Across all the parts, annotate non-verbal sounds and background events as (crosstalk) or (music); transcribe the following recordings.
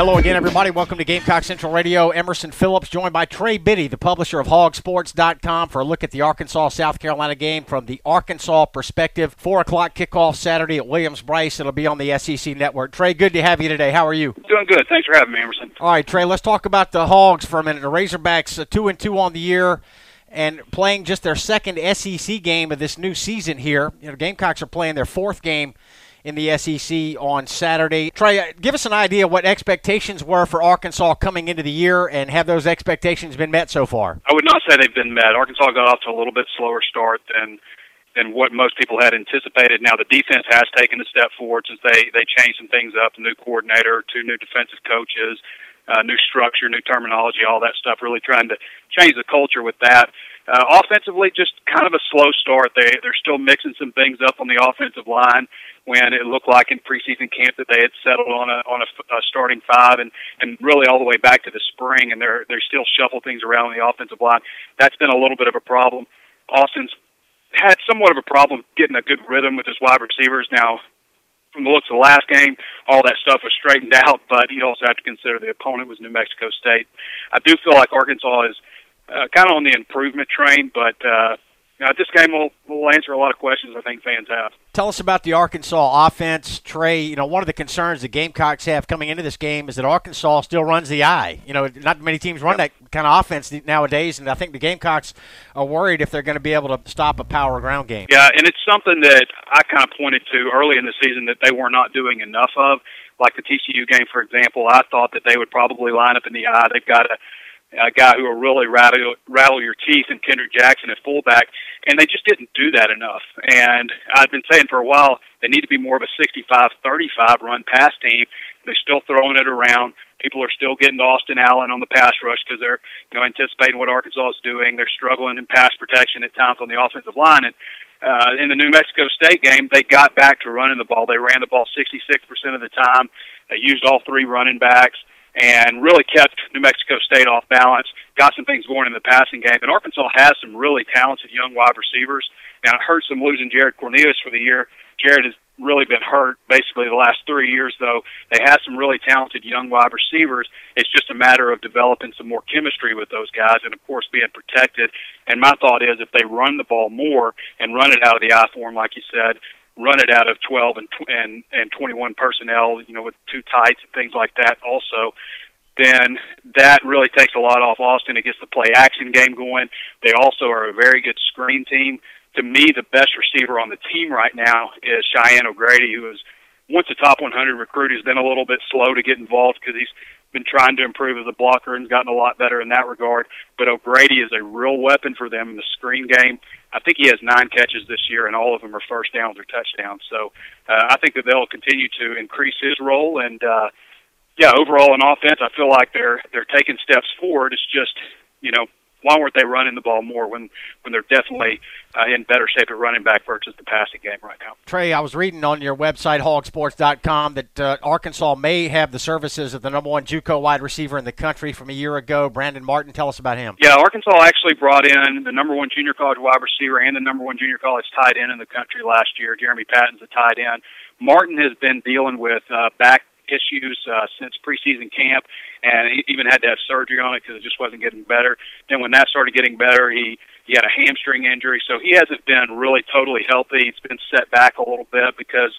Hello again, everybody. Welcome to Gamecock Central Radio. Emerson Phillips, joined by Trey Biddy, the publisher of HawgSports.com, for a look at the Arkansas South Carolina game from the Arkansas perspective. Four o'clock kickoff Saturday at Williams-Brice. It'll be on the SEC Network. Trey, good to have you today. How are you? Doing good. Thanks for having me, Emerson. All right, Trey. Let's talk about the Hogs for a minute. The Razorbacks, uh, two and two on the year and playing just their second SEC game of this new season here. You know, Gamecocks are playing their fourth game in the SEC on Saturday. Trey, uh, give us an idea what expectations were for Arkansas coming into the year, and have those expectations been met so far? I would not say they've been met. Arkansas got off to a little bit slower start than than what most people had anticipated. Now the defense has taken a step forward since they they changed some things up. New coordinator, two new defensive coaches, uh, new structure, new terminology, all that stuff. Really trying to change the culture with that. Uh, offensively, just kind of a slow start. They they're still mixing some things up on the offensive line when it looked like in preseason camp that they had settled on a on a, a starting five, and and really all the way back to the spring, and they're they're still shuffle things around on the offensive line. That's been a little bit of a problem. Austin's had somewhat of a problem getting a good rhythm with his wide receivers. Now, from the looks of the last game, all that stuff was straightened (laughs) out, but you also have to consider the opponent was New Mexico State. I do feel like Arkansas is uh, kind of on the improvement train, but uh, you know, this game will will answer a lot of questions I think fans have. Tell us about the Arkansas offense, Trey. You know, one of the concerns the Gamecocks have coming into this game is that Arkansas still runs the I. You know, not many teams run that kind of offense nowadays, and I think the Gamecocks are worried if they're going to be able to stop a power ground game. Yeah, and it's something that I kind of pointed to early in the season that they were not doing enough of. Like the TCU game, for example, I thought that they would probably line up in the I. They've got a a guy who will really rattle rattle your teeth and Kendrick Jackson at fullback, and they just didn't do that enough. And I've been saying for a while they need to be more of a 65-35 run pass team. They're still throwing it around. People are still getting Austin Allen on the pass rush because they're you know anticipating what Arkansas is doing. They're struggling in pass protection at times on the offensive line, and uh, in the New Mexico State game, they got back to running the ball. They ran the ball 66% of the time. They used all three running backs and really kept New Mexico State off balance, got some things going in the passing game. And Arkansas has some really talented young wide receivers. Now, it hurts them losing Jared Cornelius for the year. Jared has really been hurt basically the last three years, though. They have some really talented young wide receivers. It's just a matter of developing some more chemistry with those guys and, of course, being protected. And my thought is if they run the ball more and run it out of the I form, like you said, run it out of 12 and and and 21 personnel, you know, with two tights and things like that. Also, then that really takes a lot off Austin. It gets the play action game going. They also are a very good screen team. To me, the best receiver on the team right now is Cheyenne O'Grady, who is once a top 100 recruit. He's been a little bit slow to get involved because he's been trying to improve as a blocker and gotten a lot better in that regard. But O'Grady is a real weapon for them in the screen game. I think he has nine catches this year, and all of them are first downs or touchdowns. So uh, I think that they'll continue to increase his role. And uh, yeah, overall in offense, I feel like they're they're taking steps forward. It's just you know why weren't they running the ball more when when they're definitely uh, in better shape at running back versus the passing game right now? Trey, I was reading on your website hawgsports.com that uh, Arkansas may have the services of the number one JUCO wide receiver in the country from a year ago, Brandon Martin. Tell us about him. Yeah, Arkansas actually brought in the number one junior college wide receiver and the number one junior college tight end in the country last year. Jeremy Patton's a tight end. Martin has been dealing with uh, back issues uh, since preseason camp, and he even had to have surgery on it because it just wasn't getting better. Then when that started getting better, he he had a hamstring injury, so he hasn't been really totally healthy. He's been set back a little bit because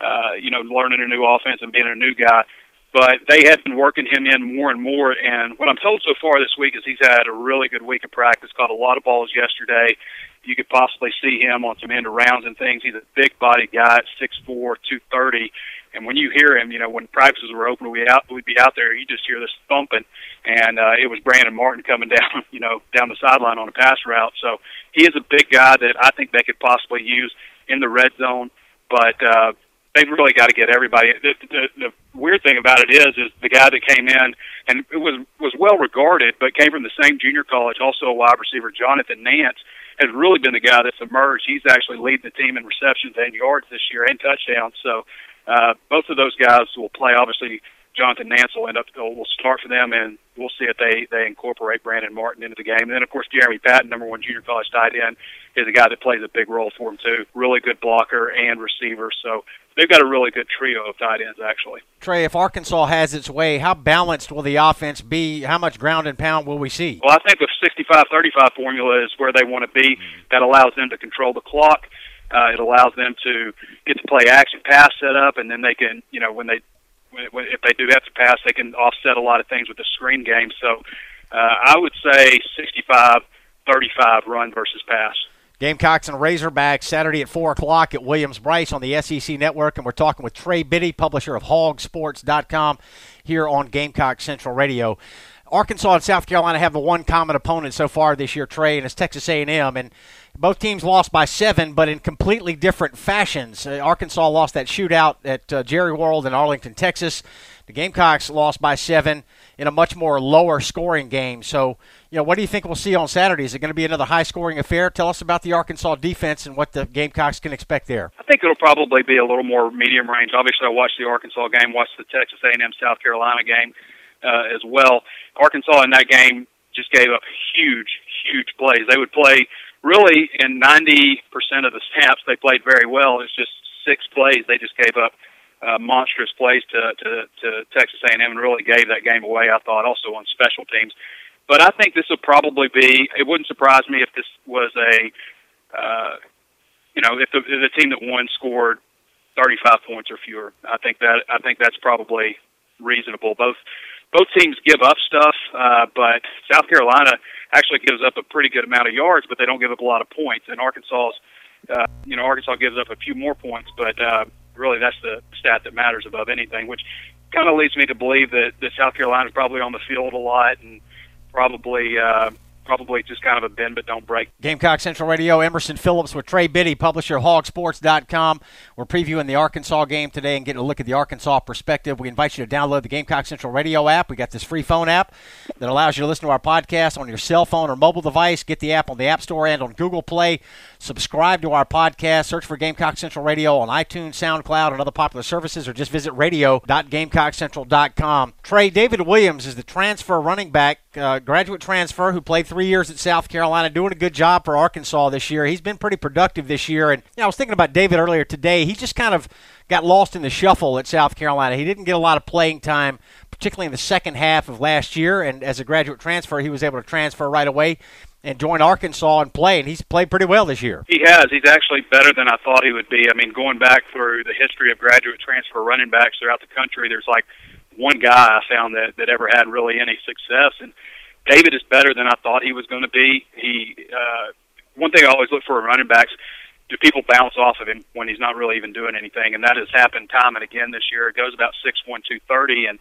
uh, you know learning a new offense and being a new guy. but they have been working him in more and more. And what I'm told so far this week is he's had a really good week of practice, caught a lot of balls yesterday. You could possibly see him on some end rounds and things. He's a big body guy, six four, two thirty. And when you hear him, you know, when practices were open, we out we'd be out there, you just hear this thumping, and uh, it was Brandon Martin coming (laughs) down, you know, down the sideline on a pass route. So he is a big guy that I think they could possibly use in the red zone. But uh, they've really got to get everybody. The, the, the weird thing about it is, is the guy that came in and was was well regarded, but came from the same junior college, also a wide receiver, Jonathan Nance, has really been the guy that's emerged. He's actually leading the team in receptions and yards this year and touchdowns. So uh, both of those guys will play. Obviously, Jonathan Nance will end up will start for them, and we'll see if they they incorporate Brandon Martin into the game. And then, of course, Jeremy Patton, number one junior college tight end, is a guy that plays a big role for him too. Really good blocker and receiver. So they've got a really good trio of tight ends actually. Trey, if Arkansas has its way, how balanced will the offense be? How much ground and pound will we see? Well, I think the 65-35 formula is where they want to be. That allows them to control the clock. Uh, it allows them to get to play action pass set up, and then they can, you know, when they if they do have to pass, they can offset a lot of things with the screen game. So uh, I would say 65-35 run versus pass. Gamecocks and Razorbacks Saturday at 4 o'clock at Williams-Brice on the SEC Network. And we're talking with Trey Biddy, publisher of hawgsports.com, here on Gamecock Central Radio. Arkansas and South Carolina have the one common opponent so far this year, Trey, and it's Texas A&M. And both teams lost by seven, but in completely different fashions. Uh, Arkansas lost that shootout at uh, Jerry World in Arlington, Texas. The Gamecocks lost by seven in a much more lower scoring game. So, you know, what do you think we'll see on Saturday? Is it going to be another high scoring affair? Tell us about the Arkansas defense and what the Gamecocks can expect there. I think it'll probably be a little more medium range. Obviously, I watched the Arkansas game, watched the Texas A&M South Carolina game uh, as well. Arkansas in that game just gave up huge, huge plays. They would play really in 90% of the snaps they played very well. It's just six plays they just gave up uh, monstrous plays to, to to Texas A&M and really gave that game away. I thought also on special teams, but I think this will probably be. It wouldn't surprise me if this was a, uh, you know, if the, if the team that won scored 35 points or fewer. I think that I think that's probably reasonable. Both both teams give up stuff, uh, but South Carolina actually gives up a pretty good amount of yards, but they don't give up a lot of points. And Arkansas's, uh, you know, Arkansas gives up a few more points, but uh, really that's the stat that matters above anything, which kind of leads me to believe that, that South Carolina is probably on the field a lot and probably uh, probably just kind of a bend but don't break. Gamecock Central Radio, Emerson Phillips with Trey Biddy, publisher of hawgsports.com. We're previewing the Arkansas game today and getting a look at the Arkansas perspective. We invite you to download the Gamecock Central Radio app. We got this free phone app that allows you to listen to our podcast on your cell phone or mobile device. Get the app on the App Store and on Google Play. Subscribe to our podcast. Search for Gamecock Central Radio on iTunes, SoundCloud, and other popular services, or just visit radio.gamecockcentral.com. Trey, David Williams is the transfer running back, uh, graduate transfer, who played three years at South Carolina, doing a good job for Arkansas this year. He's been pretty productive this year. And you know, I was thinking about David earlier today. He just kind of got lost in the shuffle at South Carolina. He didn't get a lot of playing time, particularly in the second half of last year. And as a graduate transfer, he was able to transfer right away and join Arkansas and play, and he's played pretty well this year. He has. He's actually better than I thought he would be. I mean, going back through the history of graduate transfer running backs throughout the country, there's like one guy I found that that ever had really any success, and David is better than I thought he was going to be. He uh, one thing I always look for in running backs. Do people bounce off of him when he's not really even doing anything? And that has happened time and again this year. It goes about six one two thirty, and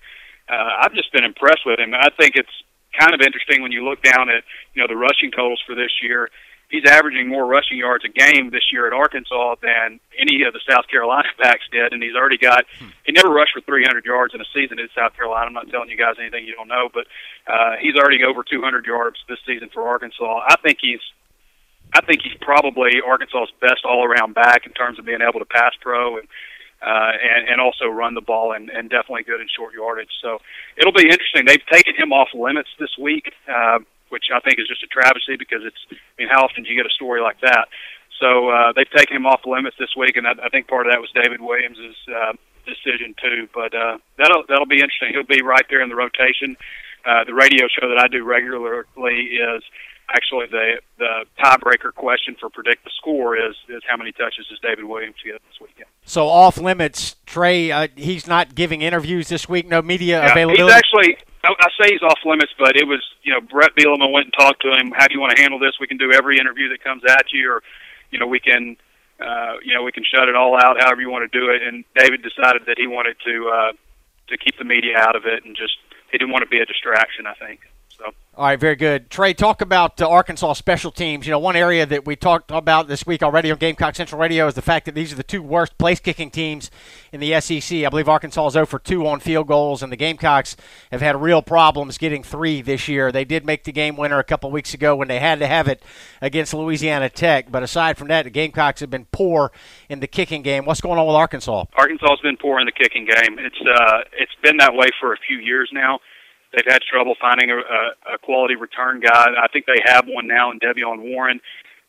uh, I've just been impressed with him. I think it's kind of interesting when you look down at you know the rushing totals for this year. He's averaging more rushing yards a game this year at Arkansas than any of the South Carolina (laughs) backs did, and he's already got. He never rushed for 300 yards in a season at South Carolina. I'm not telling you guys anything you don't know, but uh, he's already over 200 yards this season for Arkansas. I think he's. I think he's probably Arkansas's best all-around back in terms of being able to pass pro and uh, and, and also run the ball and, and definitely good in short yardage. So it'll be interesting. They've taken him off limits this week, uh, which I think is just a travesty because it's. I mean, how often do you get a story like that? So uh, they've taken him off limits this week, and I, I think part of that was David Williams' uh, decision too. But uh, that'll that'll be interesting. He'll be right there in the rotation. Uh, the radio show that I do regularly is actually the the tiebreaker question for predict the score is is how many touches does David Williams get this weekend? So off limits, Trey. Uh, he's not giving interviews this week. No media yeah, availability. He's actually. I say he's off limits, but it was you know Bret Bielema went and talked to him. How do you want to handle this? We can do every interview that comes at you, or you know we can uh, you know we can shut it all out. However you want to do it. And David decided that he wanted to uh, to keep the media out of it and just he didn't want to be a distraction. I think. So. All right, very good. Trey, talk about uh, Arkansas special teams. You know, one area that we talked about this week already on Gamecock Central Radio is the fact that these are the two worst place kicking teams in the SEC. I believe Arkansas is 0 for 2 on field goals, and the Gamecocks have had real problems getting three this year. They did make the game winner a couple weeks ago when they had to have it against Louisiana Tech, but aside from that, the Gamecocks have been poor in the kicking game. What's going on with Arkansas? Arkansas has been poor in the kicking game. It's uh, it's been that way for a few years now. They've had trouble finding a, a, a quality return guy. I think they have one now in De'Vion Warren,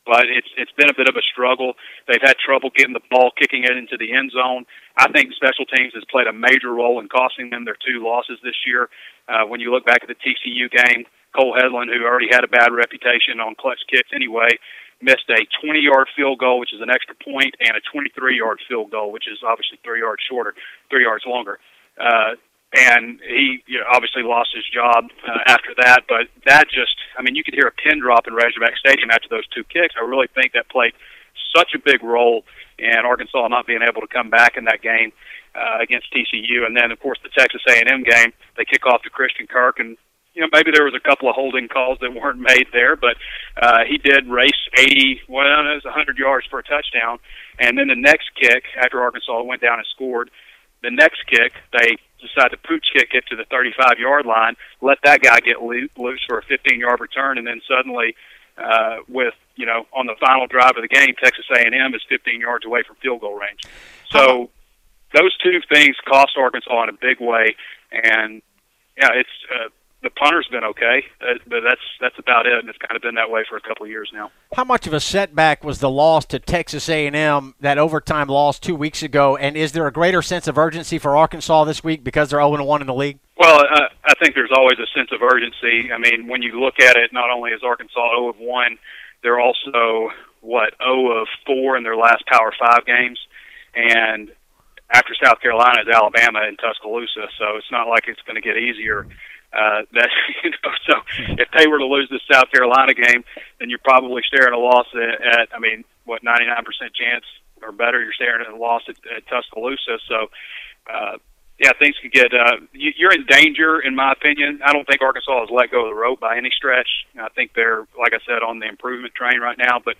but it's it's been a bit of a struggle. They've had trouble getting the ball, kicking it into the end zone. I think special teams has played a major role in costing them their two losses this year. Uh, when you look back at the TCU game, Cole Hedlund, who already had a bad reputation on clutch kicks anyway, missed a 20-yard field goal, which is an extra point, and a 23-yard field goal, which is obviously three yards shorter, three yards longer. Uh, and he you know, obviously lost his job uh, after that. But that just, I mean, you could hear a pin drop in Razorback Stadium after those two kicks. I really think that played such a big role in Arkansas not being able to come back in that game uh, against TCU. And then, of course, the Texas A&M game, they kick off to Christian Kirk, and you know maybe there was a couple of holding calls that weren't made there, but uh, he did race 80, well, it was 100 yards for a touchdown. And then the next kick after Arkansas went down and scored the next kick, they decide to pooch kick it to the 35 yard line, let that guy get loose for a 15 yard return, and then suddenly, uh, with you know, on the final drive of the game, Texas A&M is 15 yards away from field goal range. So those two things cost Arkansas in a big way, and yeah, it's uh, the punter's been okay, but that's that's about it, and it's kind of been that way for a couple of years now. How much of a setback was the loss to Texas A&M, that overtime loss two weeks ago, and is there a greater sense of urgency for Arkansas this week because they're 0 1 in the league? Well, uh, I think there's always a sense of urgency. I mean, when you look at it, not only is Arkansas 0 of 1, they're also what 0 of 4 in their last Power Five games, and after South Carolina is Alabama and Tuscaloosa, so it's not like it's going to get easier uh, (laughs) that you know, so if they were to lose the South Carolina game, then you're probably staring a loss at, at I mean, what 99% chance or better, you're staring at a loss at, at Tuscaloosa. So, uh, yeah, things could get. Uh, you, you're in danger, in my opinion. I don't think Arkansas has let go of the rope by any stretch. I think they're, like I said, on the improvement train right now. But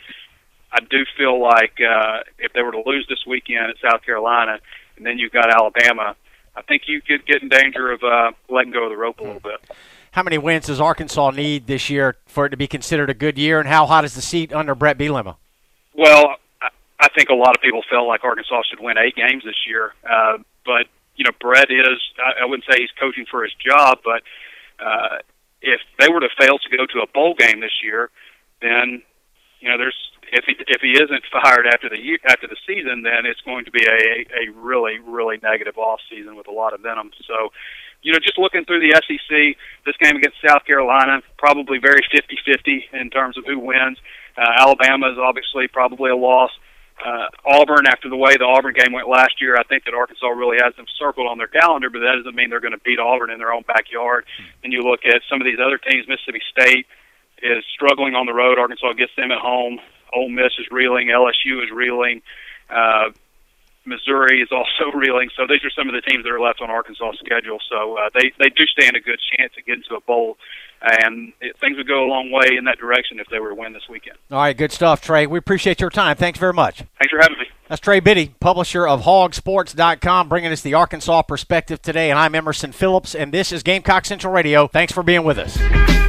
I do feel like uh, if they were to lose this weekend at South Carolina, and then you've got Alabama, I think you could get in danger of uh, letting go of the rope a little bit. How many wins does Arkansas need this year for it to be considered a good year, and how hot is the seat under Bret Bielema? Well, I think a lot of people felt like Arkansas should win eight games this year, uh, but you know, Bret is. I wouldn't say he's coaching for his job, but uh, if they were to fail to go to a bowl game this year, then you know, there's if he if he isn't fired after the year, after the season, then it's going to be a a really really negative off season with a lot of venom. So, you know, just looking through the SEC, this game against South Carolina probably very 50-50 in terms of who wins. Uh, Alabama is obviously probably a loss. Uh, Auburn, after the way the Auburn game went last year, I think that Arkansas really has them circled on their calendar, but that doesn't mean they're going to beat Auburn in their own backyard. And you look at some of these other teams, Mississippi State is struggling on the road. Arkansas gets them at home. Ole Miss is reeling. LSU is reeling. Uh, Missouri is also (laughs) reeling. So these are some of the teams that are left on Arkansas' schedule. So uh, they they do stand a good chance to get into a bowl, and it, things would go a long way in that direction if they were to win this weekend. All right, good stuff, Trey. We appreciate your time. Thanks very much. Thanks for having me. That's Trey Biddy, publisher of HawgSports.com, bringing us the Arkansas perspective today. And I'm Emerson Phillips, and this is Gamecock Central Radio. Thanks for being with us.